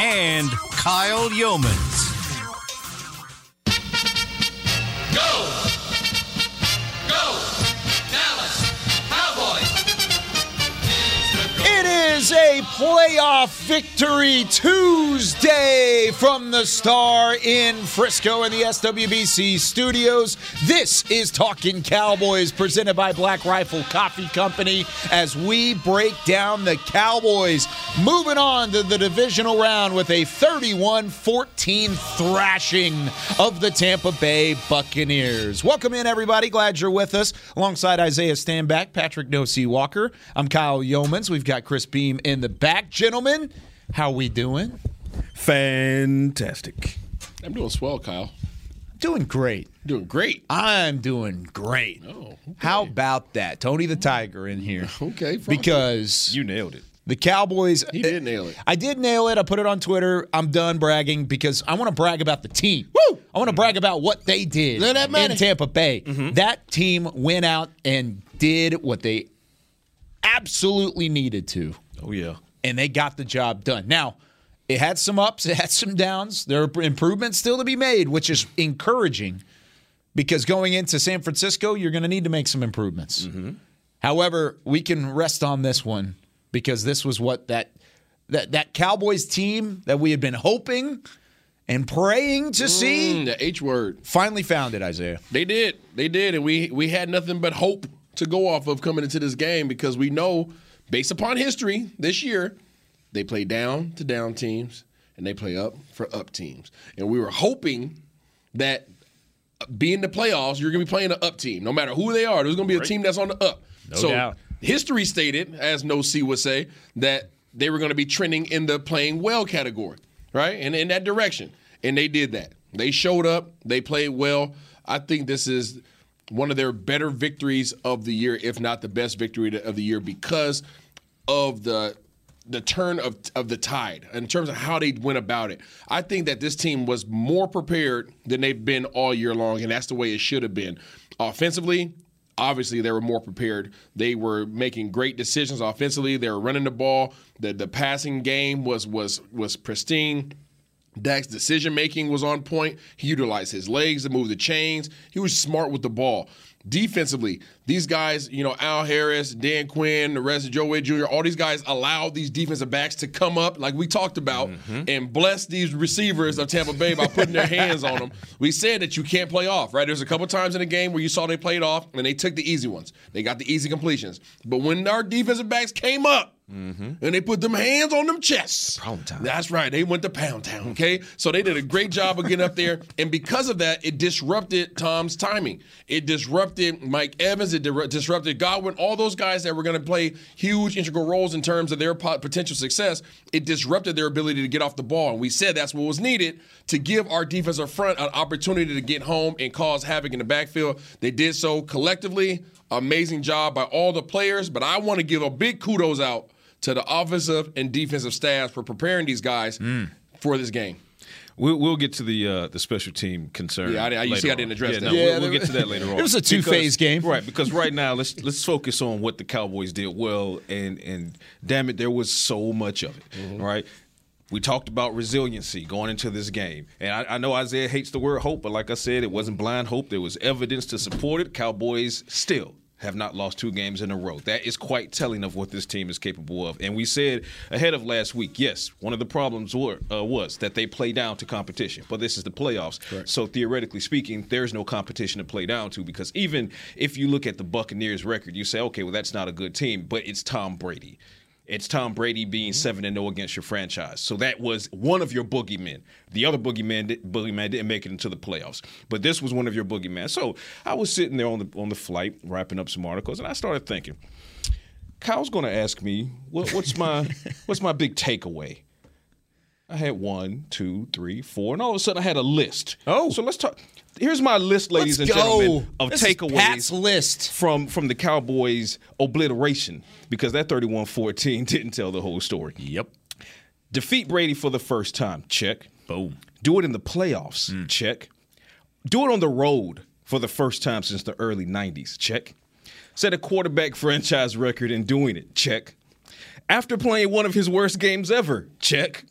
and Kyle Yeomans. Playoff victory Tuesday from the Star in Frisco in the SWBC studios. This is Talking Cowboys presented by Black Rifle Coffee Company as we break down the Cowboys moving on to the divisional round with a 31-14 thrashing of the Tampa Bay Buccaneers. Welcome in everybody. Glad you're with us alongside Isaiah Stanback, Patrick No-C Walker. I'm Kyle Yeomans. We've got Chris Beam in the back. Gentlemen, how we doing? Fantastic. I'm doing swell, Kyle. Doing great. Doing great. I'm doing great. Oh, okay. How about that? Tony the Tiger in here. Okay, Frosty. Because You nailed it. the Cowboys. He did nail it. I did nail it. I put it on Twitter. I'm done bragging because I want to brag about the team. Woo! I want to brag about what they did Look at that money. in Tampa Bay. Mm-hmm. That team went out and did what they absolutely needed to. Oh yeah. and they got the job done. Now, it had some ups, it had some downs. There are improvements still to be made, which is encouraging because going into San Francisco, you're going to need to make some improvements. However, we can rest on this one because this was what that that that Cowboys team that we had been hoping and praying to Mm, see the H word. finally found it, Isaiah. They did. They did, and we we had nothing but hope to go off of coming into this game because we know, based upon history, this year they play down to down teams and they play up for up teams, and we were hoping that being the playoffs, you're going to be playing an up team, no matter who they are. There's going to be a team that's on the up. so doubt. history stated, as No C would say, that they were going to be trending in the playing well category, right? And in that direction. And they did that. They showed up, they played well. I think this is one of their better victories of the year, if not the best victory of the year, because of the the turn of of the tide in terms of how they went about it. I think that this team was more prepared than they've been all year long, and that's the way it should have been. Offensively, obviously they were more prepared. They were making great decisions offensively. They were running the ball. The the passing game was was was pristine. Dak's decision making was on point. He utilized his legs to move the chains. He was smart with the ball. Defensively, these guys, you know, Al Harris, Dan Quinn, the rest of Joe Whitt Jr., all these guys allowed these defensive backs to come up, like we talked about, mm-hmm. and bless these receivers of Tampa Bay by putting their hands on them. We said that you can't play off, right? There's a couple times in the game where you saw they played off and they took the easy ones. They got the easy completions. But when our defensive backs came up, Mm-hmm. and they put them hands on them chests. Pound town. That's right. They went to Pound Town. Okay, so they did a great job of getting up there, and because of that, it disrupted Tom's timing. It disrupted Mike Evans. It di- disrupted Godwin. All those guys that were going to play huge integral roles in terms of their po- potential success. It disrupted their ability to get off the ball, and we said that's what was needed to give our defensive front an opportunity to get home and cause havoc in the backfield. They did so collectively. Amazing job by all the players, but I want to give a big kudos out to the offensive and defensive staffs for preparing these guys for this game. We'll, we'll get to the uh, the special team concern. Yeah, I- I- you later see I didn't address yeah, that. No, Yeah, we'll, we'll get to that later on. it was a two-phase game. right? Because right now, let's let's focus on what the Cowboys did well, and and damn it, there was so much of it. Mm-hmm. Right. We talked about resiliency going into this game, and I, I know Isaiah hates the word hope, but like I said, it wasn't blind hope. There was evidence to support it. Cowboys still have not lost two games in a row. That is quite telling of what this team is capable of. And we said ahead of last week, yes, one of the problems were, uh, was that they play down to competition. But this is the playoffs. So theoretically speaking, there's no competition to play down to because even if you look at the Buccaneers record, you say, okay, well, that's not a good team, but it's Tom Brady. It's Tom Brady being mm-hmm. seven and zero against your franchise. So that was one of your boogeymen. The other boogeyman, boogeyman didn't make it into the playoffs, but this was one of your boogeymen. So I was sitting there on the on the flight, wrapping up some articles, and I started thinking, Kyle's going to ask me what, what's my what's my big takeaway. I had one, two, three, four, and all of a sudden I had a list. Oh. so let's talk. Here's my list, ladies Let's and go. gentlemen, of This takeaways list. from from the Cowboys obliteration because that 31-14 didn't tell the whole story. Yep. Defeat Brady for the first time. Check. Boom. Do it in the playoffs. Mm. Check. Do it on the road for the first time since the early 90s. Check. Set a quarterback franchise record in doing it. Check. After playing one of his worst games ever. Check.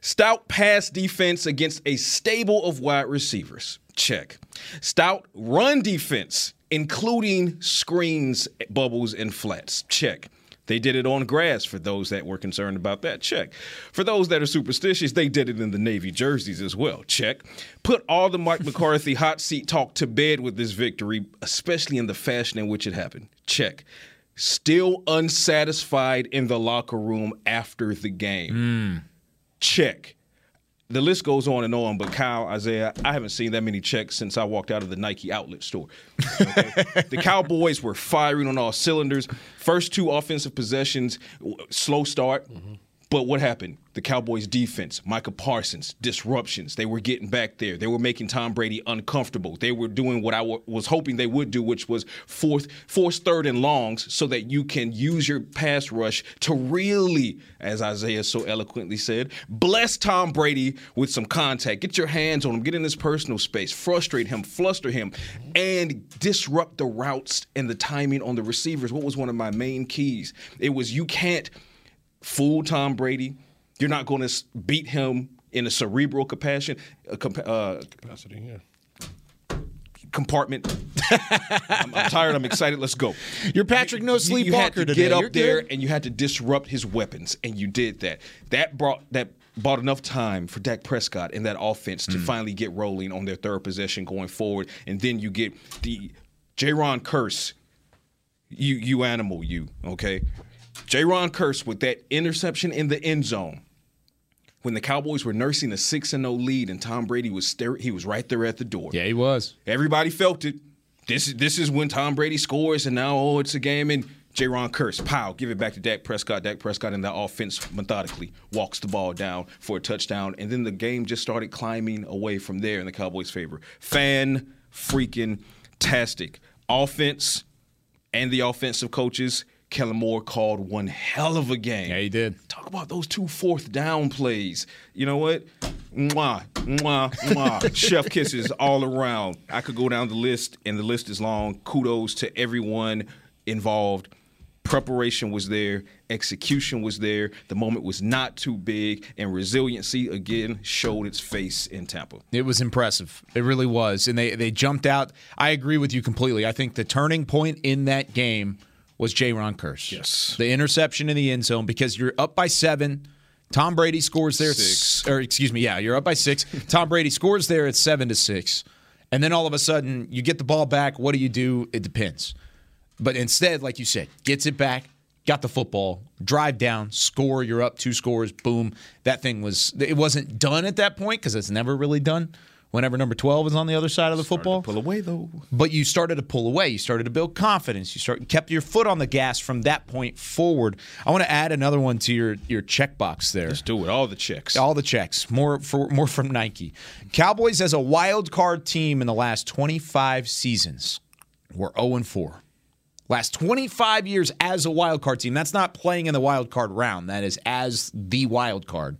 Stout pass defense against a stable of wide receivers. Check. Stout run defense, including screens, bubbles, and flats. Check. They did it on grass for those that were concerned about that. Check. For those that are superstitious, they did it in the Navy jerseys as well. Check. Put all the Mike McCarthy hot seat talk to bed with this victory, especially in the fashion in which it happened. Check. Still unsatisfied in the locker room after the game. Hmm. Check. The list goes on and on, but Kyle, Isaiah, I haven't seen that many checks since I walked out of the Nike outlet store. Okay? the Cowboys were firing on all cylinders. First two offensive possessions, slow start. Mm-hmm. But what happened? The Cowboys defense, Micah Parsons, disruptions. They were getting back there. They were making Tom Brady uncomfortable. They were doing what I w- was hoping they would do, which was fourth, force third and longs so that you can use your pass rush to really, as Isaiah so eloquently said, bless Tom Brady with some contact. Get your hands on him, get in his personal space, frustrate him, fluster him, and disrupt the routes and the timing on the receivers. What was one of my main keys? It was you can't fool Tom Brady. You're not going to beat him in a cerebral compassion, uh, compa- uh, Capacity, yeah. compartment. I'm, I'm tired. I'm excited. Let's go. You're Patrick No You- Sleep you, had Walker to today. get up You're there good. and you had to disrupt his weapons, and you did that. That brought that bought enough time for Dak Prescott and that offense Mm. to finally get rolling on their third possession going forward, and then you get the Jayron Kearse. You you animal you okay. Jayron Kearse with that interception in the end zone. When the Cowboys were nursing a six and zero lead, and Tom Brady was stare- he was right there at the door. Yeah, he was. Everybody felt it. This is this is when Tom Brady scores, and now oh, it's a game. And Jayron Kearse, pow, give it back to Dak Prescott. Dak Prescott in that offense methodically walks the ball down for a touchdown, and then the game just started climbing away from there in the Cowboys' favor. Fan freaking tastic offense, and the offensive coaches. Kellen Moore called one hell of a game. Yeah, he did. Talk about those two fourth down plays. You know what? Mwah, mwah, mwah. Chef kisses all around. I could go down the list, and the list is long. Kudos to everyone involved. Preparation was there, execution was there. The moment was not too big, and resiliency again showed its face in Tampa. It was impressive. It really was. And they, they jumped out. I agree with you completely. I think the turning point in that game was Jayron Kearse. Yes. The interception in the end zone because you're up by seven. Tom Brady scores there. Six. Or excuse me, yeah, you're up by six. Tom Brady scores there at seven to six. And then all of a sudden you get the ball back. What do you do? It depends. But instead, like you said, gets it back, got the football, drive down, score. You're up two scores. Boom. That thing was. It wasn't done at that point because it's never really done. Whenever number twelve is on the other side of the football, Pull away though. but you started to pull away. You started to build confidence. You start kept your foot on the gas from that point forward. I want to add another one to your your checkbox there. Let's do it. All the checks. All the checks. More for more from Nike. Cowboys as a wild card team in the last 25 seasons were 0 and 4. Last 25 years as a wild card team. That's not playing in the wild card round. That is as the wild card.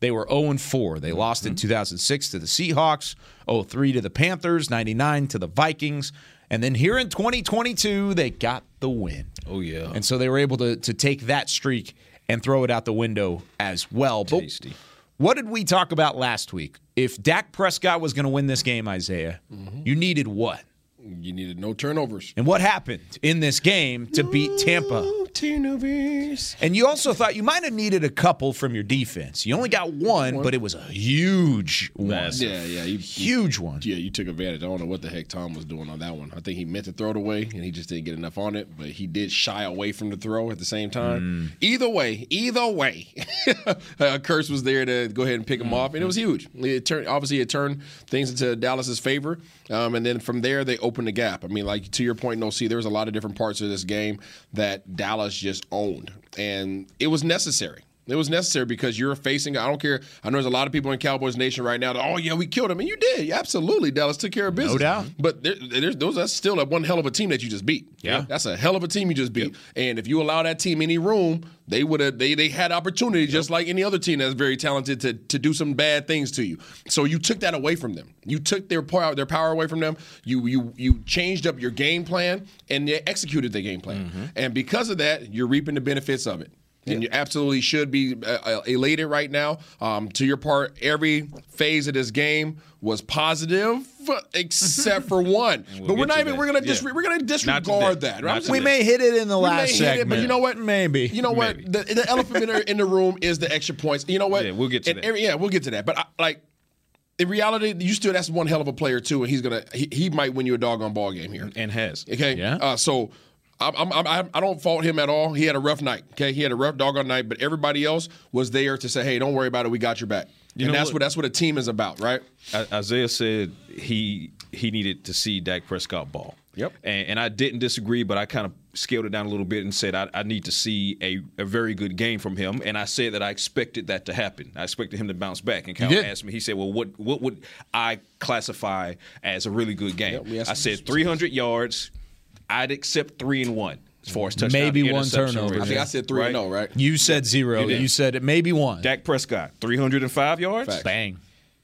They were 0 and 4. They mm-hmm. lost in 2006 to the Seahawks, 03 to the Panthers, 99 to the Vikings, and then here in 2022 they got the win. oh yeah. And so they were able to to take that streak and throw it out the window as well. But Tasty. what did we talk about last week? If Dak Prescott was going to win this game, Isaiah, mm-hmm. you needed what? You needed no turnovers. And what happened in this game to beat Tampa? Turnovers. And you also thought you might have needed a couple from your defense. You only got one, but it was a huge one. Yeah, yeah. You, Huge one. Yeah, you took advantage. I don't know what the heck Tom was doing on that one. I think he meant to throw it away and he just didn't get enough on it, but he did shy away from the throw at the same time. Either way, either way, uh, Kearse was there to go ahead and pick him off, and it was huge. It turned obviously it turned things into Dallas's favor, um, and then from there they opened the gap. I mean, like to your point, no, see, there was a lot of different parts of this game that Dallas just owned, and it was necessary. It was necessary because you're facing. I don't care. I know there's a lot of people in Cowboys Nation right now. That, oh yeah, we killed him, and you did. Yeah, absolutely, Dallas took care of business. No doubt. But there, there's those. That's still a one hell of a team that you just beat. Yeah. that's a hell of a team you just beat. And if you allow that team any room, they would have. They they had opportunity just like any other team that's very talented to to do some bad things to you. So you took that away from them. You took their power their power away from them. You you you changed up your game plan and they executed the game plan. Mm-hmm. And because of that, you're reaping the benefits of it. And you absolutely should be uh, uh, elated right now. Um, to your part, every phase of this game was positive, except for one. but we're not even. that. We're gonna Yeah. we're gonna disregard that. Right? We may hit it in the We last may hit segment, it, but you know what? Maybe. You know what? Maybe. The, the elephant in the, in the room is the extra points. You know what? Yeah, we'll get to And that. every- yeah, we'll get to that. But I, like in reality, you still that's one hell of a player too, and he's gonna he, he might win you a doggone ball game here. and has. Okay. Yeah. Uh, so. I'm, I'm, I'm, I don't fault him at all. He had a rough night. Okay, he had a rough doggone night, but everybody else was there to say, "Hey, don't worry about it. We got your back." You and that's what? what that's what a team is about, right? Isaiah said he he needed to see Dak Prescott ball. Yep. And, and I didn't disagree, but I kind of scaled it down a little bit and said I, I need to see a, a very good game from him. And I said that I expected that to happen. I expected him to bounce back. And did. asked me, he said, "Well, what what would I classify as a really good game?" Yep, I said 300 yards. I'd accept three and one as far as touchdown. Maybe one turnover. ratio, I think I said three and zero, oh, right? You said zero. You You, said it maybe one. Dak Prescott, 305 yards. Facts. Bang.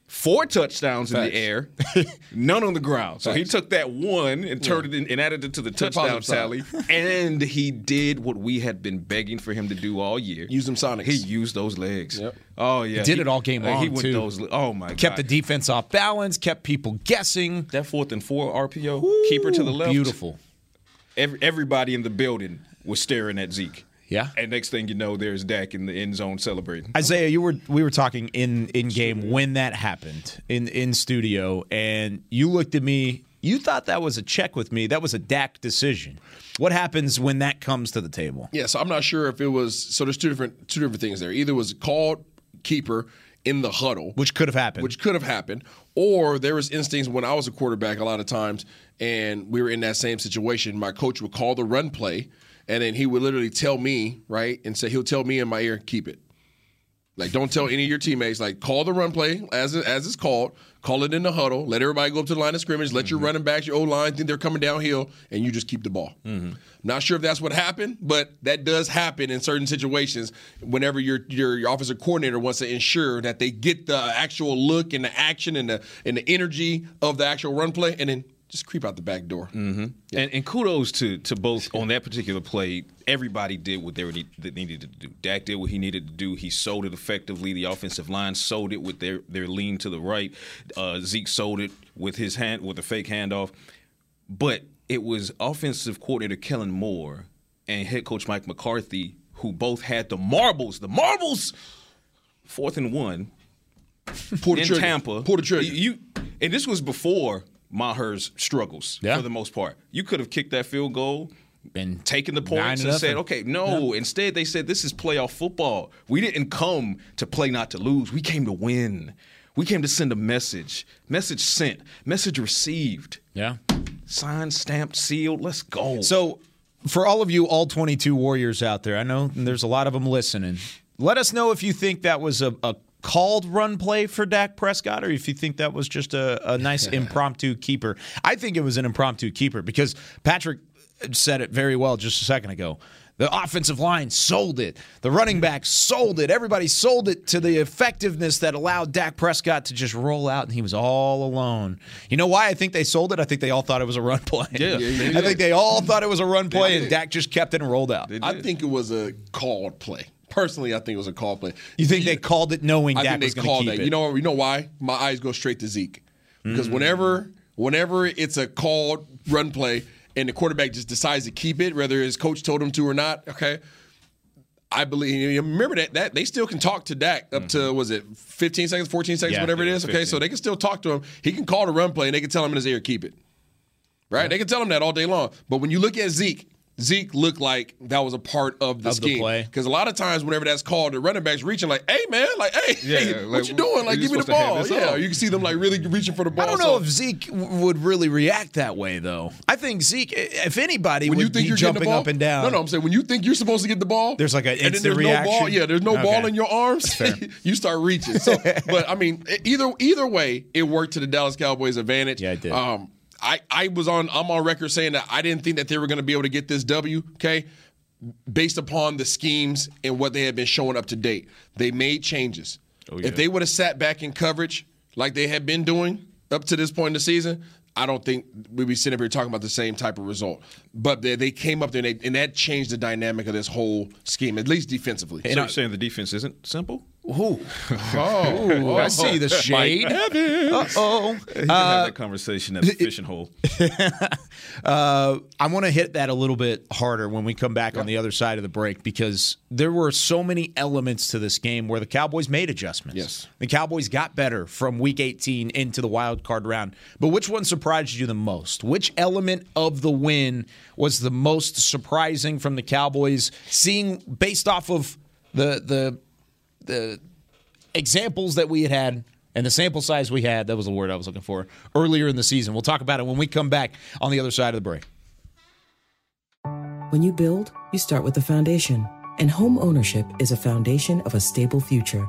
four touchdowns in the air, none on the ground. So he took that one and turned it in, and added it to the touchdown tally. and he did what we had been begging for him to do all year. Use them Sonics. He used those legs. Yep. Oh yeah, he did it all game like, He went too. those. Oh my Kept god. the defense off balance, kept people guessing. that fourth and four RPO keeper to the left. Beautiful. Every, everybody in the building was staring at Zeke. Yeah. And next thing you know, there's Dak in the end zone celebrating. Isaiah, you were we were talking in in game when that happened in in studio, and you looked at me. You thought that was a check with me. That was a Dak decision. What happens when that comes to the table? Yeah, so I'm not sure if it was. So there's two different two different things there. Either it was called keeper in the huddle, Which could have happened. which could have happened, or there was instincts when I was a quarterback a lot of times, and we were in that same situation. My coach would call the run play, and then he would literally tell me right and say he'll tell me in my ear, keep it. Like, don't tell any of your teammates. Like, call the run play as it, as it's called. Call it in the huddle. Let everybody go up to the line of scrimmage. Let your mm-hmm. running backs, your O line, think they're coming downhill, and you just keep the ball. Mm-hmm. Not sure if that's what happened, but that does happen in certain situations. Whenever your your, your offensive coordinator wants to ensure that they get the actual look and the action and the and the energy of the actual run play, and then just creep out the back door. And, and kudos to to both on that particular play. Everybody did what they need, that needed to do. Dak did what he needed to do. He sold it effectively. The offensive line sold it with their their lean to the right. Uh, Zeke sold it with his hand with a fake handoff. But it was offensive coordinator Kellen Moore and head coach Mike McCarthy who both had the marbles. The marbles. Fourth and one Pull in. Tampa. Pull the trigger. You and this was before Maher's struggles Yeah. for the most part. You could have kicked that field goal And taking the points to and said, okay, no. Instead, they said this is playoff football. We didn't come to play not to lose. We came to win. We came to send a message. Message sent. Message received. Yeah. Signed, stamped, sealed. Let's go. So, for all of you all 22 Warriors out there, I know there's a lot of them listening. Let us know if you think that was a, a called run play for Dak Prescott or if you think that was just a, a nice impromptu keeper. I think it was an impromptu keeper because Patrick said it very well just a second ago. The offensive line sold it. The running back sold it. Everybody sold it to the effectiveness that allowed Dak Prescott to just roll out, and he was all alone. You know why I think they sold it? I think they all thought it was a run play. Yeah. Yeah, yeah, I think they all thought it was a run play, and did. Dak just kept it and rolled out. I think it was a called play. Personally, I think it was a call play. You think they called it knowing I Dak think they was going to called keep that. it? You know, you know why? My eyes go straight to Zeke because Mm. whenever, whenever it's a called run play and the quarterback just decides to keep it, whether his coach told him to or not, okay. I believe. you Remember that that they still can talk to Dak up to was it 15 seconds, 14 seconds, Yeah, whatever it is. yeah, is. Okay, so they can still talk to him. He can call the run play and they can tell him in his ear, keep it. Right? They can tell him that all day long. But when you look at Zeke, Zeke looked like that was a part of the Of scheme. Because a lot of times, whenever that's called, the running backs reaching like, "Hey man, like, hey, Yeah, hey, like, what you doing? Like, give me the supposed to hand ball." Yeah, off. you can see them like really reaching for the ball. I don't know So- if Zeke would really react that way, though. I think Zeke, if anybody, when you think you're jumping up and down. No, no, I'm saying when you think you're supposed to get the ball, There's like an and then instant there's no ball. reaction? Yeah, there's no ball in your arms. you start reaching. So, but I mean, either either way, it worked to the Dallas Cowboys' advantage. Yeah, it did. Um, I I was on I'm on record saying that I didn't think that they were going to be able to get this W. Okay. Based upon the schemes and what they had been showing up to date, they made changes. Oh, yeah. If they would have sat back in coverage like they had been doing up to this point in the season, I don't think we'd be sitting up here talking about the same type of result. But they, they came up there and, they, and that changed the dynamic of this whole scheme, at least defensively. So you're saying the defense isn't simple? Ooh. oh, I see the shade. Uh oh. You can have that conversation at the fishing hole. Uh, I want to hit that a little bit harder when we come back on the other side of the break because there were so many elements to this game where the Cowboys made adjustments. Yes. The Cowboys got better from week 18 into the wild card round. But which one surprised you the most? Which element of the win was the most surprising from the Cowboys seeing based off of the the the examples that we had had and the sample size we had that was the word i was looking for earlier in the season we'll talk about it when we come back on the other side of the break When you build, you start with the foundation. And home ownership is a foundation of a stable future.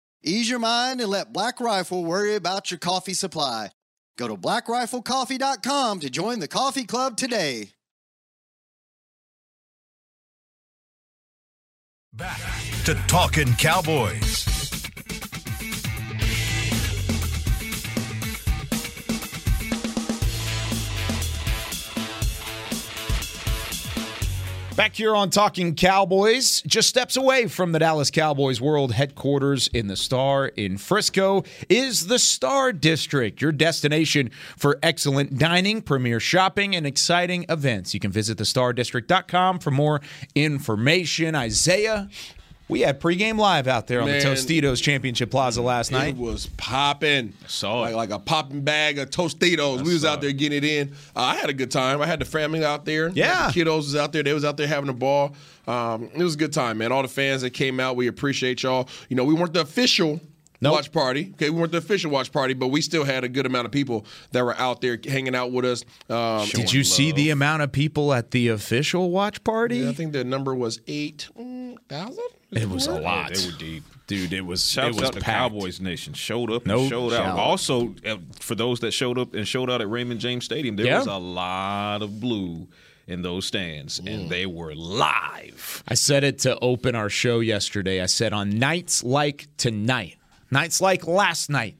Ease your mind and let Black Rifle worry about your coffee supply. Go to blackriflecoffee.com to join the coffee club today. Back to Talking Cowboys. Back here on Talking Cowboys, just steps away from the Dallas Cowboys World Headquarters in the Star in Frisco is the Star District, your destination for excellent dining, premier shopping, and exciting events. You can visit thestardistrict.com for more information. Isaiah, we had pregame live out there on Man, the Tostitos Championship Plaza last night. It was popping. Saw like, like a popping bag of Tostitos. we was out there getting it in. Uh, I had a good time. I had the family out there. Yeah. the kiddos was out there. They was out there having a ball. Um, it was a good time, man. All the fans that came out, we appreciate y'all. You know, we weren't the official. Watch party. Okay, we weren't the official watch party, but we still had a good amount of people that were out there hanging out with us. Um, Did you see the amount of people at the official watch party? Yeah, I think the number was eight thousand. It was a Yeah, lot. They were deep. Dude, it was Shouts it was out to. Cowboys Nation. Showed up and No showed out. doubt. Also, uh, for those that showed up and showed out at Raymond James Stadium, there Yeah. was a lot of blue in those stands, and they were live. I said it to open our show yesterday. I said on nights like tonight, nights like last night,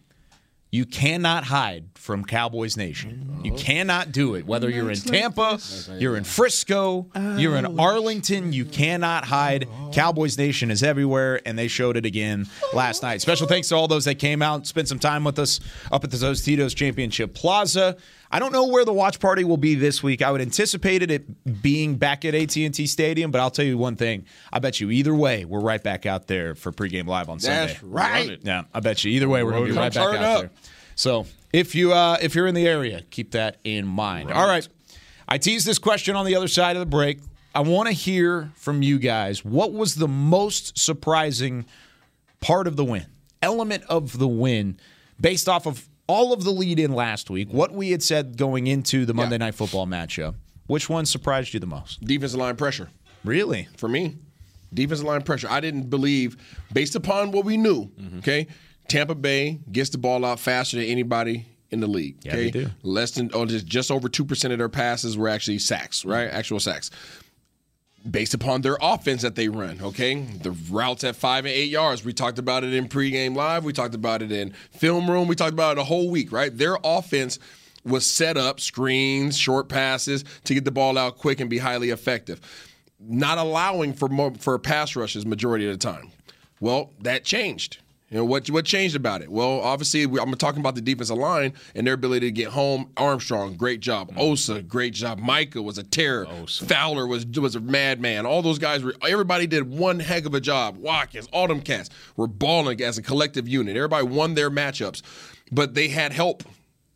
You cannot hide from Cowboys Nation. You cannot do it. Whether you're in Tampa, you're in Frisco, you're in Arlington, you cannot hide. Cowboys Nation is everywhere, and they showed it again last night. Special thanks to all those that came out, spent some time with us up at the Tostitos Championship Plaza. I don't know where the watch party will be this week. I would anticipate it being back at AT&T Stadium, but I'll tell you one thing. I bet you either way, we're right back out there for pregame live on Sunday. That's right. Yeah, I bet you either way we're going to be right back out up. there. So if you uh, if you're in the area, keep that in mind. All right, I teased this question on the other side of the break. I want to hear from you guys. What was the most surprising part of the win, element of the win, based off of all of the lead in last week? What we had said going into the Monday Night Football matchup. Which one surprised you the most? Defensive line pressure. Really? For me, defensive line pressure. I didn't believe, based upon what we knew, Mm-hmm. okay, Tampa Bay gets the ball out faster than anybody in the league. Yeah, okay? they do. Less than, oh, just, just over 2% of their passes were actually sacks, right? Mm-hmm. Actual sacks. Based upon their offense that they run, okay? The routes at five and eight yards. We talked about it in pregame live. We talked about it in film room. We talked about it a whole week, right? Their offense was set up, screens, short passes to get the ball out quick and be highly effective. Not allowing for mo- for pass rushes majority of the time. Well, that changed. You know what? What changed about it? Well, obviously, we, I'm talking about the defensive line and their ability to get home. Armstrong, great job. Mm-hmm. Osa, great job. Micah was a terror. Fowler was was a madman. All those guys were. Everybody did one heck of a job. Watkins, all them cats were balling as a collective unit. Everybody won their matchups, but they had help.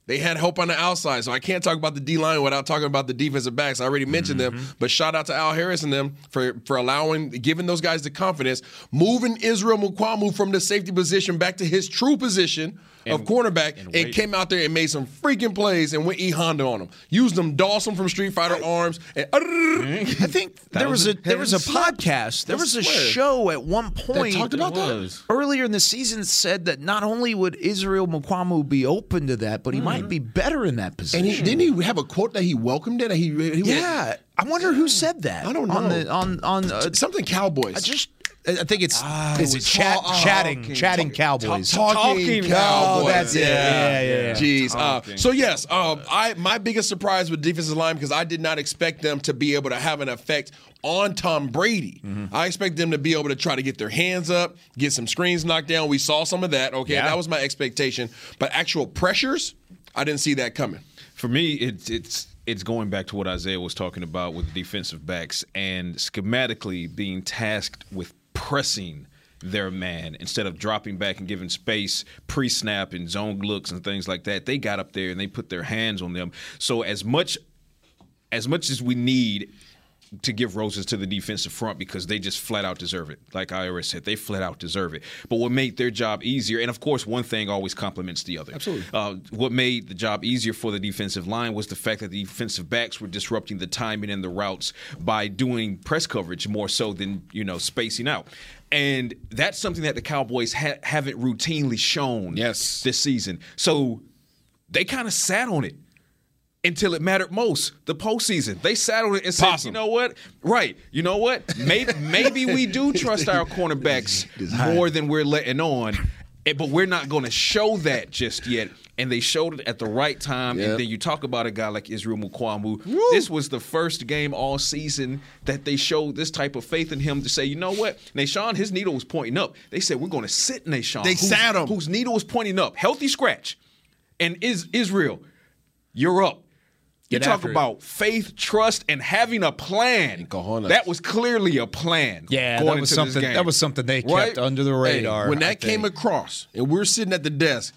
They had help on the outside, so I can't talk about the D line without talking about the defensive backs. I already mentioned them, mm-hmm. but shout out to Al Harris and them for for allowing, giving those guys the confidence, moving Israel Mukuamu from the safety position back to his true position of cornerback, and, came out there and made some freaking plays and went E Honda on them. Used them Dhalsim from Street Fighter Arms, and uh, mm-hmm. I think there was a there was a podcast, there was a show at one point talked about that? earlier in the season said that not only would Israel Mukuamu be open to that, but he might hmm. be better in that position. And he didn't he have a quote that he welcomed it. He, he yeah, I wonder who said that. I don't on know. the on on uh, something Cowboys. I just I think it's Ah, is it it was chat, talk- chatting talking- chatting Cowboys Talk- talking Cowboys. Oh, that's it. Yeah, yeah, yeah. Jeez. Uh, so yes, um, I my biggest surprise with defensive line because I did not expect them to be able to have an effect on Tom Brady. Mm-hmm. I expect them to be able to try to get their hands up, get some screens knocked down. We saw some of that. Okay, Yeah. that was my expectation. But actual pressures, I didn't see that coming. For me, it's it's it's going back to what Isaiah was talking about with defensive backs and schematically being tasked with pressing their man instead of dropping back and giving space pre-snap and zone looks and things like that. They got up there and they put their hands on them. So as much as much as we need to give roses to the defensive front because they just flat out deserve it. Like I already said, they flat out deserve it. But what made their job easier, and of course, one thing always complements the other. Absolutely. Uh, what made the job easier for the defensive line was the fact that the defensive backs were disrupting the timing and the routes by doing press coverage more so than you know spacing out. And that's something that the Cowboys ha- haven't routinely shown yes. this season. So they kind of sat on it until it mattered most. The postseason, they sat on it and said, "You know what? Right? You know what? Maybe maybe we do trust our cornerbacks more than we're letting on." Eh, But we're not going to show that just yet. And they showed it at the right time. Yep. And then you talk about a guy like Israel Mukuamu. This was the first game all season that they showed this type of faith in him to say, you know what? Nahshon, his needle was pointing up. They said, we're going to sit Nahshon. They whose- sat him. Whose needle was pointing up. Healthy scratch. And is Israel, you're up. You talk it. about faith, trust, and having a plan. That was clearly a plan. Yeah, going that was something. That was something they Right? kept under the Hey, radar. when I that came think. across, and we're sitting at the desk,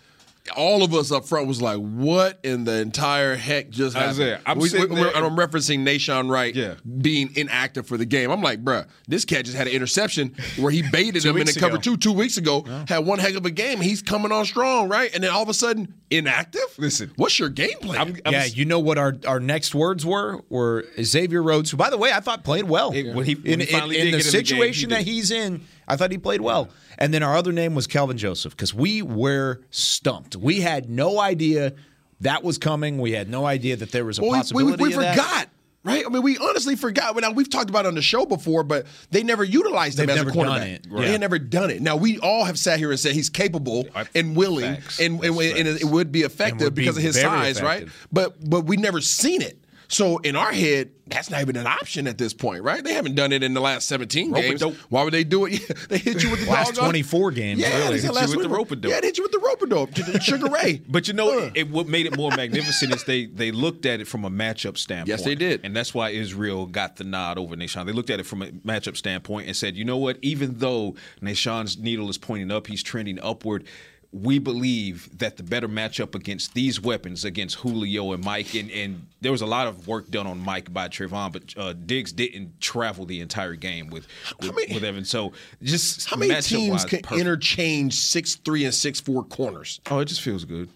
all of us up front was like, "What in the entire heck just happened?" I'm we, sitting we- we're- there- I'm referencing Nahshon Wright being inactive for the game. I'm like, "Bruh, this cat just had an interception where he baited him in the cover two two weeks ago. Had one heck of a game. He's coming on strong, right? And then all of a sudden, inactive. Listen, what's your game plan? yeah, you know what our, our next words were? Were Xavier Rhodes, who, by the way, I thought played well. It- when he- when in he in- finally in did the get in the game, he situation that did. he's in, I thought he played well. And then our other name was Kelvin Joseph because we were stumped. We had no idea that was coming. We had no idea that there was a Well, we- we- possibility we of that. Right? I mean, we honestly forgot. Now we've talked about it on the show before, but they never utilized him They've as a never done cornerback. it. They had never done it. Now we all have sat here and said he's capable and willing, Facts. and, and, That's and it would be effective be because of his very size, right? But but we never seen it. So in our head, that's not even an option at this point, right? They haven't done it in the last 17 games. Rope-a-dope. Why would they do it? They hit you with the Last 24 games, Yeah, really. they Hit you last with the week- rope-a-dope. Yeah, they hit you with the rope a dope, Sugar Ray. But you know, it, what made it more magnificent is they they looked at it from a matchup standpoint. Yes, they did. and that's why Israel got the nod over Nahshon. They looked at it from a matchup standpoint and said, you know what? Even though Nahshon's needle is pointing up, he's trending upward. We believe that the better matchup against these weapons, against Julio and Mike, and, and there was a lot of work done on Mike by Trevon, but uh, Diggs didn't travel the entire game with with, with Evans. So just How many teams can perfect. interchange six three and six four corners? Oh, it just feels good.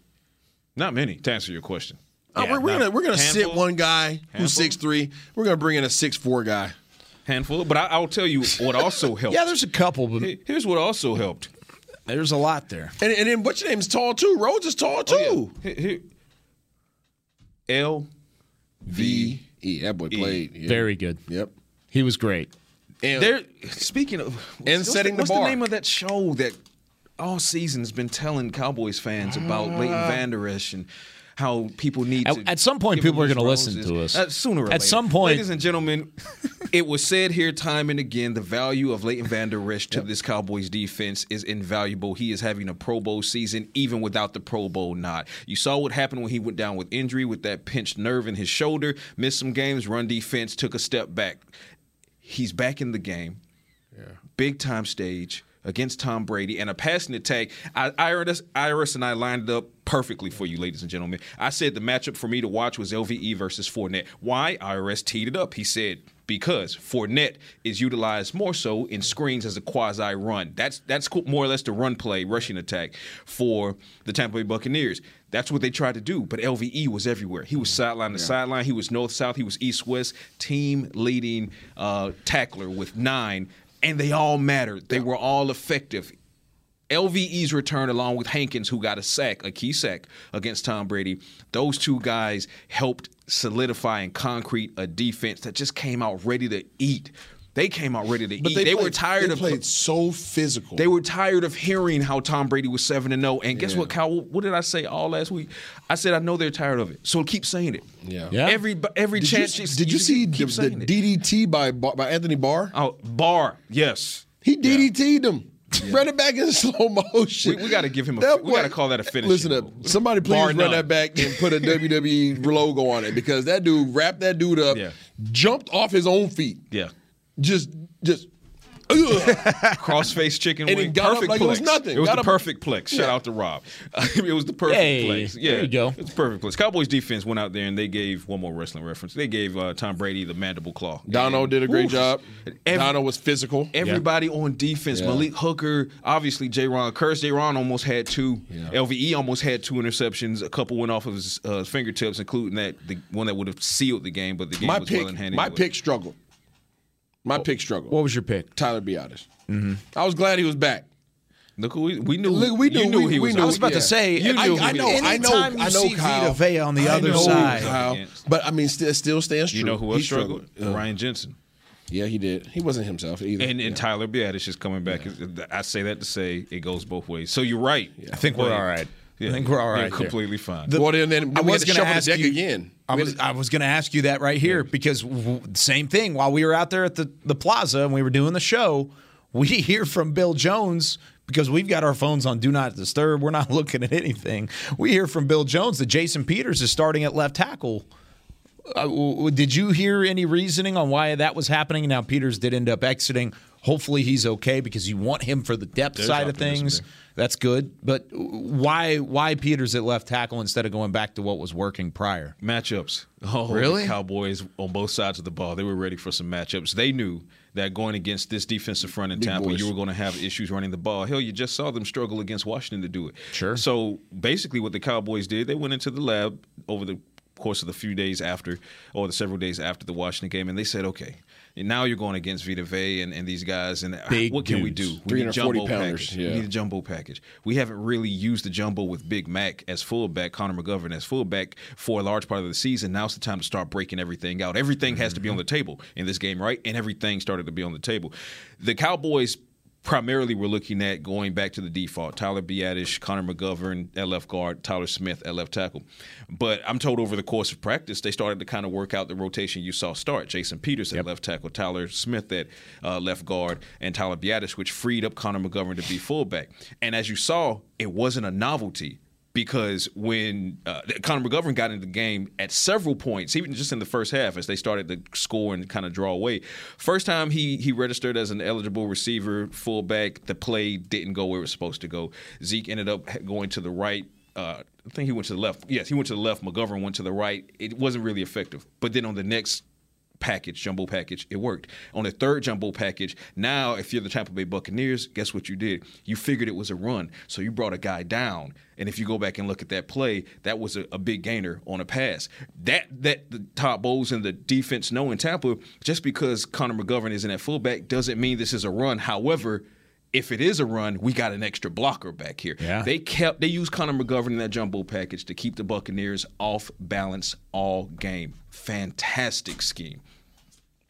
Not many, to answer your question. Uh, Yeah, we're, we're gonna we're gonna sit one guy who's six three. We're gonna bring in a six four guy. handful. But I, I'll tell you what also helped. Yeah, there's a couple, but Here's what also helped. There's a lot there. And, and then what's your name's tall too. Rhodes is tall oh, too. Here- here- L V E. That boy played. Yeah. Very good. Yep. He was great. And There. Speaking of And setting the what's bar. the name of that show that all season's been telling Cowboys fans about Leighton ah. Vander Esch and how people need At- to. at some point, people are gonna listen to us. Uh, sooner or At later. some point- ladies and gentlemen, it was said here time and again: the value of Leighton Vander Esch to this Cowboys defense is invaluable. He is having a Pro Bowl season even without the Pro Bowl nod. You saw what happened when he went down with injury with that pinched nerve in his shoulder. Missed some games. Run defense took a step back. He's back in the game Yeah. big time stage against Tom Brady and a passing attack. I, Iris, Iris and I lined it up perfectly for you, ladies and gentlemen. I said the matchup for me to watch was LVE versus Fournette. Why? Iris teed it up. He said because Fournette is utilized more so in screens as a quasi run. That's that's more or less the run play, rushing attack for the Tampa Bay Buccaneers. That's what they tried to do, but LVE was everywhere. He was sideline to sideline. He was north south. He was east west. Team leading uh, tackler with nine, and they all mattered. They were all effective. LVE's return, along with Hankins, who got a sack, a key sack against Tom Brady, those two guys helped solidify and concrete a defense that just came out ready to eat. They came out ready to But eat. they, They, played, were tired they of played so physical. they were tired of hearing how Tom Brady was seven and zero. And guess Yeah. what, Kyle? What did I say all last week? I said I know they're tired of it, so keep saying it. Yeah. Yeah. Every every Did chance. you, you, did you see the, keep the. DDT by by Anthony Barr? Oh, Barr, yes. He DDT'd him. Run it back in slow motion. We, we got to give him a. That we got to call that a finish. Listen up. Somebody please Bar run none. that back and put a WWE logo on it because that dude wrapped that dude up, Yeah. jumped off his own feet. Yeah. Just just ugh. Crossface chicken And he wing. got up perfect like it was plex. nothing. It was Got the up- perfect plex. Shout Yeah. out to Rob. it was the perfect Hey, plex. Yeah, there you go. It's perfect plex. Cowboys defense went out there and they gave one more wrestling reference. They gave uh, Tom Brady the mandible claw. Dono And- did a great Oof. job. Every- Dono was physical. Everybody on defense, Yeah. Malik Hooker, obviously Jayron Kearse. J. Ron almost had two. Yeah. LVE almost had two interceptions. A couple went off of his uh, fingertips, including that the one that would have sealed the game, but the game my was pick, well in hand. my anyway. pick struggled. My pick struggled. What was your pick? Tyler Biadasz. I was glad he was back. Look, we, we knew. Look, we knew- knew we- he was. knew- I was about yeah. to say, You I, knew I who know. I know, I know see Kyle. Vita Vea on the I other side. Kyle. But I mean, still, still stands true. You know who He else struggled? Uh, Ryan Jensen. Yeah, he did. He wasn't himself either. And, and Yeah. Tyler Biadasz is coming back. I say that to say it goes both ways. So you're right. I think we're all right. Yeah, I think we're all you're right. there. completely fine. well, then, then I we was had to gonna shuffle the ask deck you- again. I was I was going to ask you that right here because w- same thing. While we were out there at the the plaza and we were doing the show, we hear from Bill Jones because we've got our phones on do not disturb. We're not looking at anything. We hear from Bill Jones that Jason Peters is starting at left tackle. Uh, w- w- did you hear any reasoning on why that was happening? Now Peters did end up exiting. Hopefully he's okay because you want him for the depth There's side of things. there. That's good. But why why Peters at left tackle instead of going back to what was working prior? matchups. Oh, Really? Cowboys on both sides of the ball. They were ready for some matchups. They knew that going against this defensive front in Big Tampa, boys. you were going to have issues running the ball. Hell, you just saw them struggle against Washington to do it. Sure. So basically, what the Cowboys did, they went into the lab over the course of the few days after, or the several days after the Washington game, and they said, okay. Now you're going against Vita Vea and, and these guys, and uh, Big what can we do? We need a jumbo pounders, package. yeah. We need a jumbo package. We haven't really used the jumbo with Big Mac as fullback, Connor McGovern as fullback for a large part of the season. Now's the time to start breaking everything out. Everything has to be on mm-hmm. the table in this game, right? And everything started to be on the table. The Cowboys primarily we're looking at going back to the default Tyler Biadasz, Connor McGovern at left guard, Tyler Smith at left tackle. But I'm told over the course of practice, they started to kind of work out the rotation you saw start. Jason Peters at left tackle, Tyler Smith at uh, left guard, and Tyler Biadasz, which freed up Connor McGovern to be fullback. And as you saw, it wasn't a novelty because when uh, Connor McGovern got into the game at several points, even just in the first half, as they started to score and kind of draw away, first time he he registered as an eligible receiver, fullback, the play didn't go where it was supposed to go. Zeke ended up going to the right. Uh, I think he went to the left. Yes, he went to the left. McGovern went to the right. It wasn't really effective. But then on the next package, jumbo package, it worked. On the third jumbo package, now if you're the Tampa Bay Buccaneers, guess what you did? You figured it was a run, so you brought a guy down. And if you go back and look at that play, that was a, a big gainer on a pass. That that the Todd Bowles and the defense know in Tampa, just because Connor McGovern isn't at fullback doesn't mean this is a run. However, if it is a run, we got an extra blocker back here. Yeah. They kept they used Connor McGovern in that jumbo package to keep the Buccaneers off balance all game. Fantastic scheme.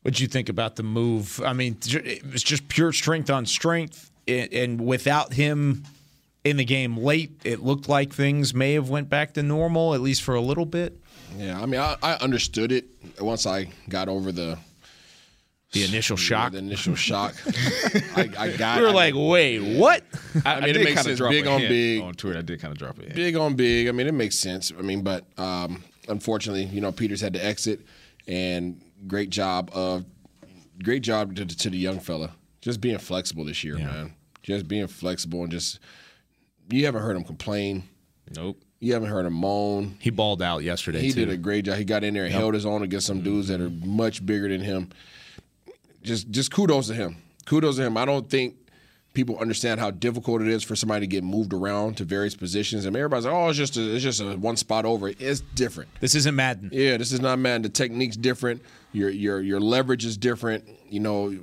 What'd you think about the move? I mean, it was just pure strength on strength, and, and without him in the game late, it looked like things may have went back to normal, at least for a little bit. Yeah, I mean, I, I understood it once I got over the The initial shock. The initial shock. I, I got. It. We were I- like, wait, what? I mean, it did makes sense. drop Big a on big. on Twitter. I did kind of drop it. Big on big. I mean, it makes sense. I mean, but um, unfortunately, you know, Peters had to exit, and great job of great job to, to the young fella. Just being flexible this year, man. Just being flexible and just you haven't heard him complain. Nope. You haven't heard him moan. He balled out yesterday. He too. did a great job. He got in there and held his own against some dudes that are much bigger than him. Just just kudos to him. Kudos to him. I don't think people understand how difficult it is for somebody to get moved around to various positions. Mean, everybody's like, "Oh, it's just a, it's just a one spot over." It's different. This isn't Madden. Yeah, this is not Madden. The technique's different. Your your your leverage is different. You know,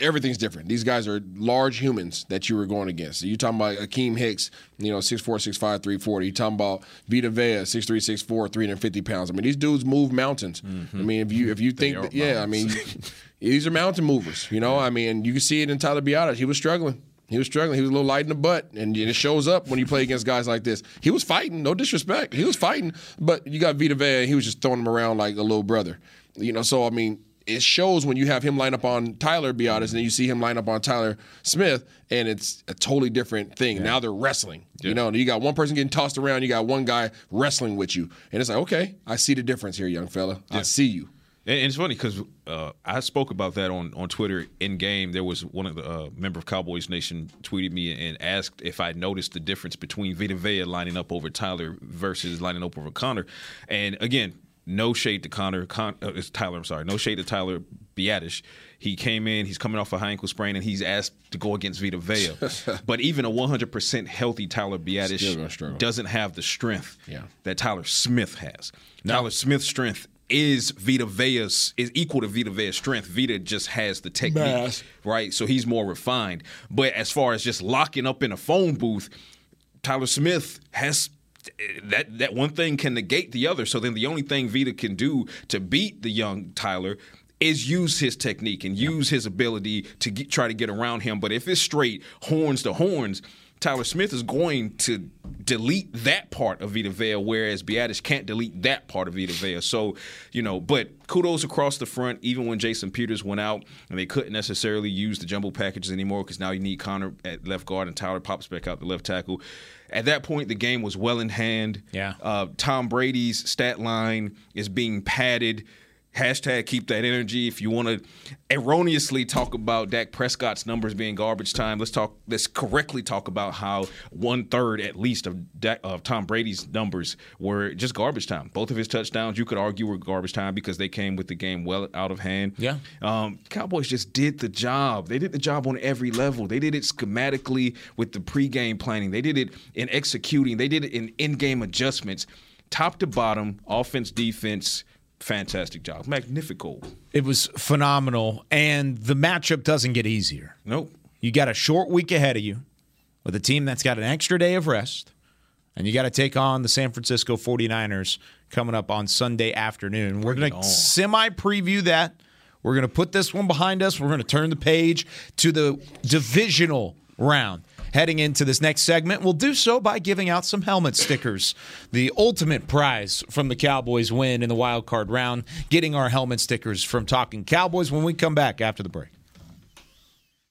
everything's different. These guys are large humans that you were going against. you're talking about Akiem Hicks, you know, 6'4", 6'5", 340. You're talking about Vita Vea, 6'3", 6'4", 350 pounds. I mean, these dudes move mountains. Mm-hmm. I mean, if you if you think, that, yeah, I mean, these are mountain movers. You know, I mean, you can see it in Tyler Biadasz. He was struggling. He was struggling. He was a little light in the butt, and it shows up when you play against guys like this. He was fighting, no disrespect. He was fighting, but you got Vita Vea, and he was just throwing him around like a little brother. You know, so I mean, it shows when you have him line up on Tyler Biadasz, and then you see him line up on Tyler Smith, and it's a totally different thing. Now they're wrestling. You know, you got one person getting tossed around, you got one guy wrestling with you, and it's like, okay, I see the difference here, young fella. I see you. And, it's funny because uh, I spoke about that on, on Twitter in game. There was one of the uh, member of Cowboys Nation tweeted me and asked if I noticed the difference between Vita Vea lining up over Tyler versus lining up over Connor. And again, no shade to Connor. Con, uh, it's Tyler. I'm sorry. No shade to Tyler Biadasz. He came in. He's coming off a high ankle sprain, and he's asked to go against Vita Vea. but even a 100% healthy Tyler Biadasz doesn't have the strength Yeah. that Tyler Smith has. Tyler Smith's strength is Vita Vea's is equal to Vita Vea's strength. Vita just has the technique, Mass. right? So he's more refined. But as far as just locking up in a phone booth, Tyler Smith has that that one thing can negate the other. So then the only thing Vita can do to beat the young Tyler is use his technique and use his ability to get, try to get around him. But if it's straight horns to horns, Tyler Smith is going to delete that part of Vita Vea, whereas Biadasz can't delete that part of Vita Vea. So, you know, but kudos across the front, even when Jason Peters went out and they couldn't necessarily use the jumbo packages anymore because now you need Connor at left guard and Tyler pops back out the left tackle. At that point, the game was well in hand. Yeah. Uh, Tom Brady's stat line is being padded. Hashtag keep that energy. If you want to erroneously talk about Dak Prescott's numbers being garbage time, let's talk. Let's correctly talk about how one third at least of Dak, of Tom Brady's numbers were just garbage time. Both of his touchdowns, you could argue, were garbage time because they came with the game well out of hand. Yeah. Um, Cowboys just did the job. They did the job on every level. They did it schematically with the pregame planning. They did it in executing. They did it in in-game adjustments, top to bottom, offense, defense fantastic job. Magnifico. It was phenomenal, and the matchup doesn't get easier. Nope. You got a short week ahead of you with a team that's got an extra day of rest, and you got to take on the San Francisco 49ers coming up on Sunday afternoon. We're going to semi preview that. We're going to put this one behind us. We're going to turn the page to the divisional round. Heading into this next segment, we'll do so by giving out some helmet stickers. The ultimate prize from the Cowboys win in the wild card round, getting our helmet stickers from Talking Cowboys when we come back after the break.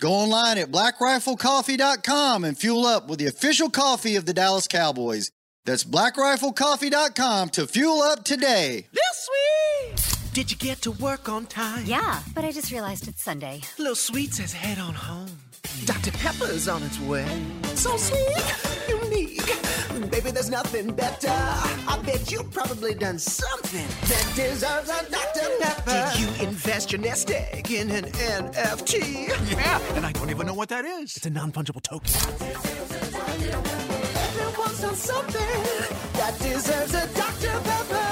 Go online at blackriflecoffee.com and fuel up with the official coffee of the Dallas Cowboys. That's blackriflecoffee.com to fuel up today. Lil Sweet! Did you get to work on time? Yeah, but I just realized it's Sunday. Lil Sweet says head on home. Dr. Pepper's on its way. So sweet, unique. Baby, there's nothing better. I bet you've probably done something that deserves a Dr. Pepper. Did you invest your nest egg in an NFT? Yeah, and I don't even know what that is. It's a non fungible token. Everyone's done something that deserves a Dr. Pepper.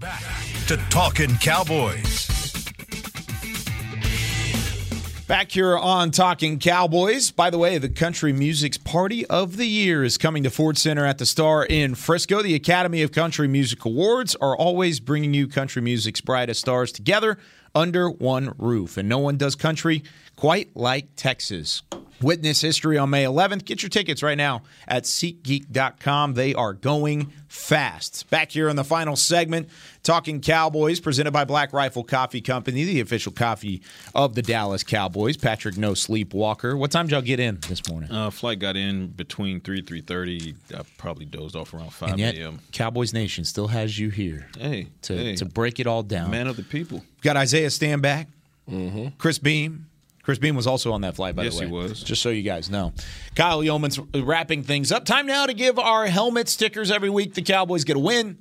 Back to Talking Cowboys. Back here on Talking Cowboys. By the way, the Country Music's Party of the Year is coming to Ford Center at the Star in Frisco. The Academy of Country Music Awards are always bringing you country music's brightest stars together under one roof. And no one does country quite like Texas. Witness history on May 11th. Get your tickets right now at SeatGeek.com. They are going fast. Back here in the final segment, talking Cowboys, presented by Black Rifle Coffee Company, the official coffee of the Dallas Cowboys. Patrick No Sleep Walker. What time did y'all get in this morning? Uh, flight got in between three three thirty. I probably dozed off around five a.m. Cowboys Nation still has you here. Hey, to hey. to break it all down. Man of the people. Got Isaiah Stanback, mm-hmm. Chris Beam. Chris Beam was also on that flight, by yes, the way. Yes, he was. Just so you guys know. Kyle Youmans wrapping things up. Time now to give our helmet stickers every week. The Cowboys get a win.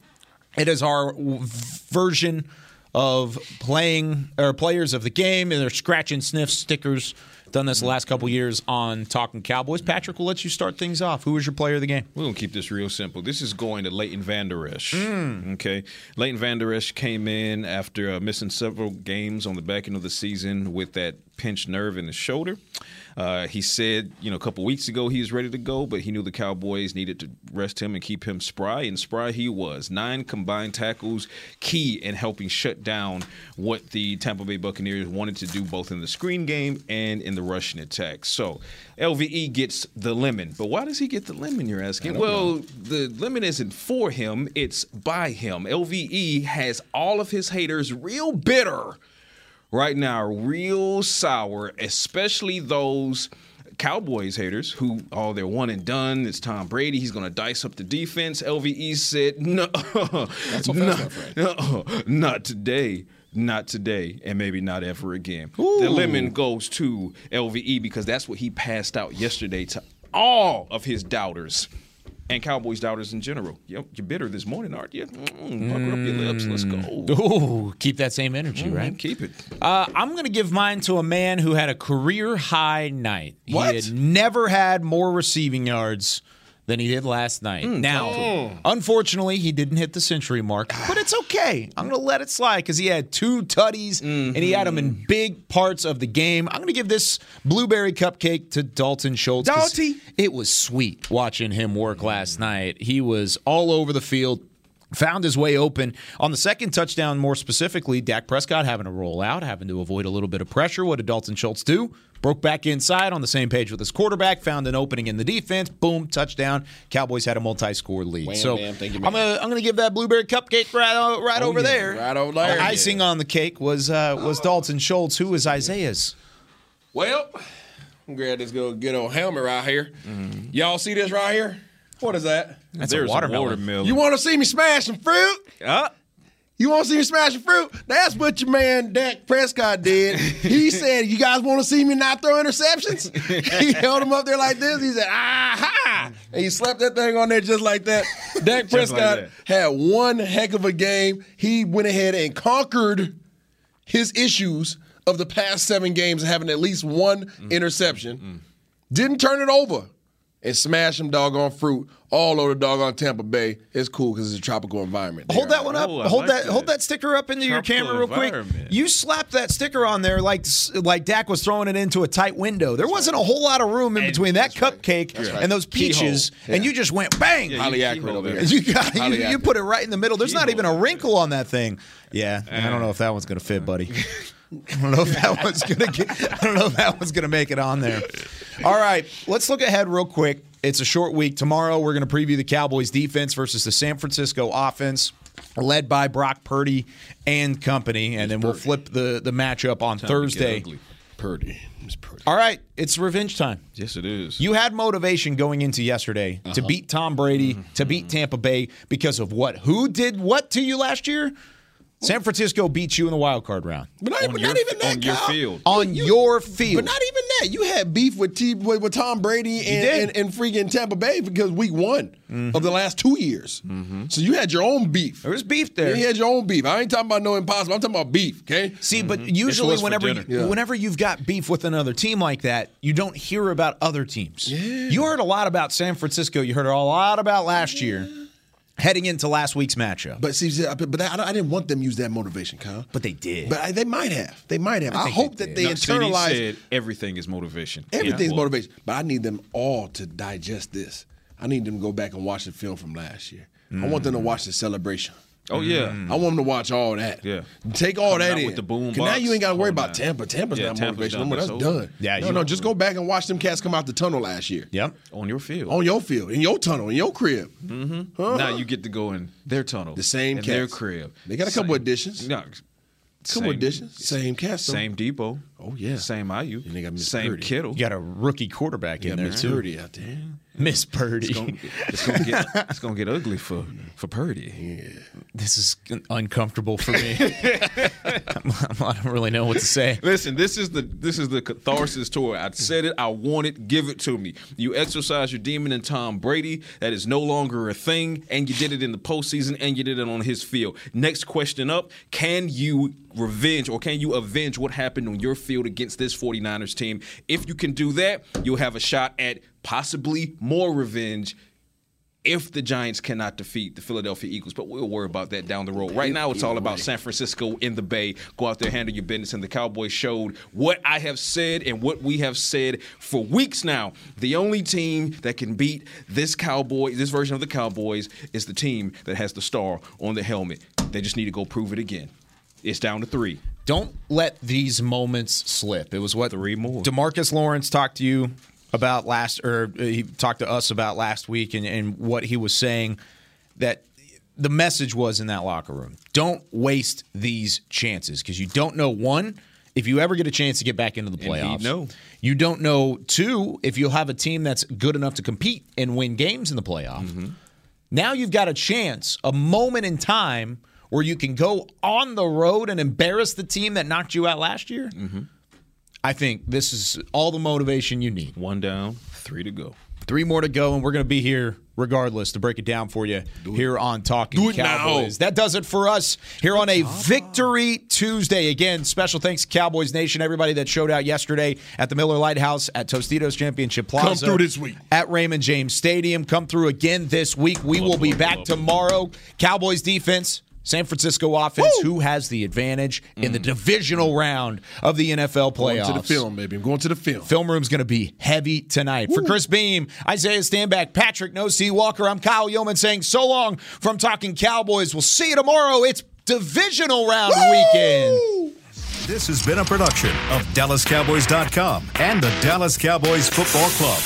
It is our version of playing or players of the game, and they're scratch and sniff stickers. Done this the last couple years on Talking Cowboys. Patrick, we'll let you start things off. Who is your player of the game? We're gonna keep this real simple. This is going to Leighton Vander Esch. Mm. Okay, Leighton Vander Esch came in after uh, missing several games on the back end of the season with that pinched nerve in his shoulder. Uh, he said, you know, a couple weeks ago he was ready to go, but he knew the Cowboys needed to rest him and keep him spry, and spry he was. Nine combined tackles, key in helping shut down what the Tampa Bay Buccaneers wanted to do both in the screen game and in the rushing attack. So LVE gets the lemon. But why does he get the lemon, you're asking? Well, know. the lemon isn't for him, it's by him. LVE has all of his haters real bitter right now are real sour, especially those Cowboys haters who, oh, they're one and done. It's Tom Brady. He's going to dice up the defense. LVE said, no, no, no, not today. Not today, and maybe not ever again. Ooh. The lemon goes to LVE because that's what he passed out yesterday to all of his doubters. And Cowboys doubters in general. Yep, you're bitter this morning, aren't you? Mm, pucker up your lips. Let's go. Ooh, keep that same energy, Mhm, right? Keep it. Uh, I'm going to give mine to a man who had a career high night. What? He had never had more receiving yards than he did last night. Hmm, now, Oh. unfortunately, he didn't hit the century mark, but it's okay. I'm going to let it slide because he had two tutties and he had them in mm-hmm. big parts of the game. I'm going to give this blueberry cupcake to Dalton Schultz. Dalty. It was sweet watching him work last night. He was all over the field found his way open on the second touchdown. More specifically, Dak Prescott having to roll out, having to avoid a little bit of pressure. What did Dalton Schultz do? Broke back inside on the same page with his quarterback, found an opening in the defense. Boom, touchdown. Cowboys had a multi-score lead. Wham, so bam, you, I'm gonna I'm gonna give that blueberry cupcake right right Oh, over yeah, there. right over there. The icing on the cake was uh, was Dalton Schultz, who was Isaiah's. Well, I'm grab this good, good old helmet right here. Y'all see this right here? What is that? That's a There's watermelon. watermelon. You want to see me smash some fruit? Ah. You want to see me smash some fruit? That's what your man Dak Prescott did. He said, "You guys want to see me not throw interceptions?" he held him up there like this. He said, "Aha!" And he slapped that thing on there just like that. Dak Just like Prescott that. had one heck of a game. He went ahead and conquered his issues of the past seven games, having at least one Mm. interception. Didn't turn it over. And smash some doggone fruit all over the doggone Tampa Bay. It's cool because it's a tropical environment. Hold that one up. Oh, hold like that, that. Hold that sticker up into your camera real quick. You slapped that sticker on there like like Dak was throwing it into a tight window. There wasn't a whole lot of room in between that cupcake right. and those Keyhole. peaches, and you just went bang. Yeah, Highly you accurate over there. there. You got you, you put it right in the middle. There's not even a wrinkle on that thing. Yeah, I don't know if that one's gonna fit, buddy. I don't know if that one's gonna get. I don't know if that one's gonna make it on there. All right, let's look ahead real quick. It's a short week. Tomorrow we're gonna preview the Cowboys defense versus the San Francisco offense, led by Brock Purdy and company, and then we'll flip the the matchup on Time to Thursday. Purdy. Purdy. All right, it's revenge time. Yes, it is. You had motivation going into yesterday to uh-huh. beat Tom Brady, to mm-hmm. beat Tampa Bay because of what? Who did what to you last year? San Francisco beat you in the wild card round But not, on but your, not even that, on your field. on your field. But not even that. You had beef with T with, with Tom Brady and, and, and freaking Tampa Bay because week one mm-hmm. of the last two years. Mm-hmm. So you had your own beef. there was beef there. You had your own beef. I ain't talking about no impossible. I'm talking about beef. Okay. See, but mm-hmm. usually whenever you, Yeah. whenever you've got beef with another team like that, you don't hear about other teams. Yeah. You heard a lot about San Francisco. You heard a lot about last year, heading into last week's matchup. But see, see, but but I, I didn't want them use that motivation, Kyle. But they did. But I, they might have. They might have. I, think hope they that did. they No, internalize said everything is motivation. everything's Yeah. Well, motivation. But I need them all to digest this. I need them to go back and watch the film from last year. I want them to mm. watch the celebration. Oh yeah. I want them to watch all that. Yeah. Take all Coming that in. with the boom 'Cause Now you ain't got to worry oh, about nine. Tampa. Tampa's Yeah, not Tampa's motivation. done. no. That's That's done. Yeah, no, no. Just go back and watch them cats come out the tunnel last year. Yep. on your field. On your field, in your tunnel, in your crib. Mm-hmm. Now you get to go in their tunnel. The same in their crib. They got a couple Same- additions. No, Couple same- additions. Same cast. Same Deebo. Oh, yeah. Same IU. And they got Miss same Purdy. Kittle. You got a rookie quarterback in Yeah, there Miss too. Purdy out there. Miss Purdy. It's gonna, it's gonna get it's gonna get ugly for for Purdy. this is uncomfortable for me. I'm- I don't really know what to say. Listen, this is the this is the catharsis tour. I said it, I want it, give it to me. You exercise your demon in Tom Brady. That is no longer a thing, and you did it in the postseason, and you did it on his field. Next question up: Can you revenge or can you avenge what happened on your field against this 49ers team? If you can do that, you'll have a shot at possibly more revenge if the Giants cannot defeat the Philadelphia Eagles, but we'll worry about that down the road. Right now, it's all about San Francisco in the Bay. Go out there, handle your business. And the Cowboys showed what I have said and what we have said for weeks now. The only team that can beat this Cowboy, this version of the Cowboys, is the team that has the star on the helmet. They just need to go prove it again. It's down to three. Don't let these moments slip. It was what Three more. Demarcus Lawrence talked to you about last, or he talked to us about last week, and, and what he was saying that the message was in that locker room. Don't waste these chances because you don't know one if you ever get a chance to get back into the Indeed, playoffs. no. You don't know two if you'll have a team that's good enough to compete and win games in the playoffs. Mm-hmm. Now you've got a chance, a moment in time where you can go on the road and embarrass the team that knocked you out last year. Mm-hmm. I think this is all the motivation you need. One down, three to go. Three more to go, and we're going to be here regardless to break it down for you here on Talking Do it now. Cowboys. That does it for us here on a Victory Tuesday. Again, special thanks to Cowboys Nation, everybody that showed out yesterday at the Miller Lite House at Tostitos Championship Plaza. Come through this week. At Raymond James Stadium. Come through again this week. We will be back tomorrow. Cowboys defense. San Francisco offense, who has the advantage in the divisional round of the NFL playoffs? Mm. Going to the film, baby. I'm going to the film. Film room's going to be heavy tonight. For Chris Beam, Isaiah Stanback, Patrick No C Walker, I'm Kyle Youmans saying so long from Talking Cowboys. We'll see you tomorrow. It's divisional round weekend. This has been a production of DallasCowboys.com and the Dallas Cowboys Football Club.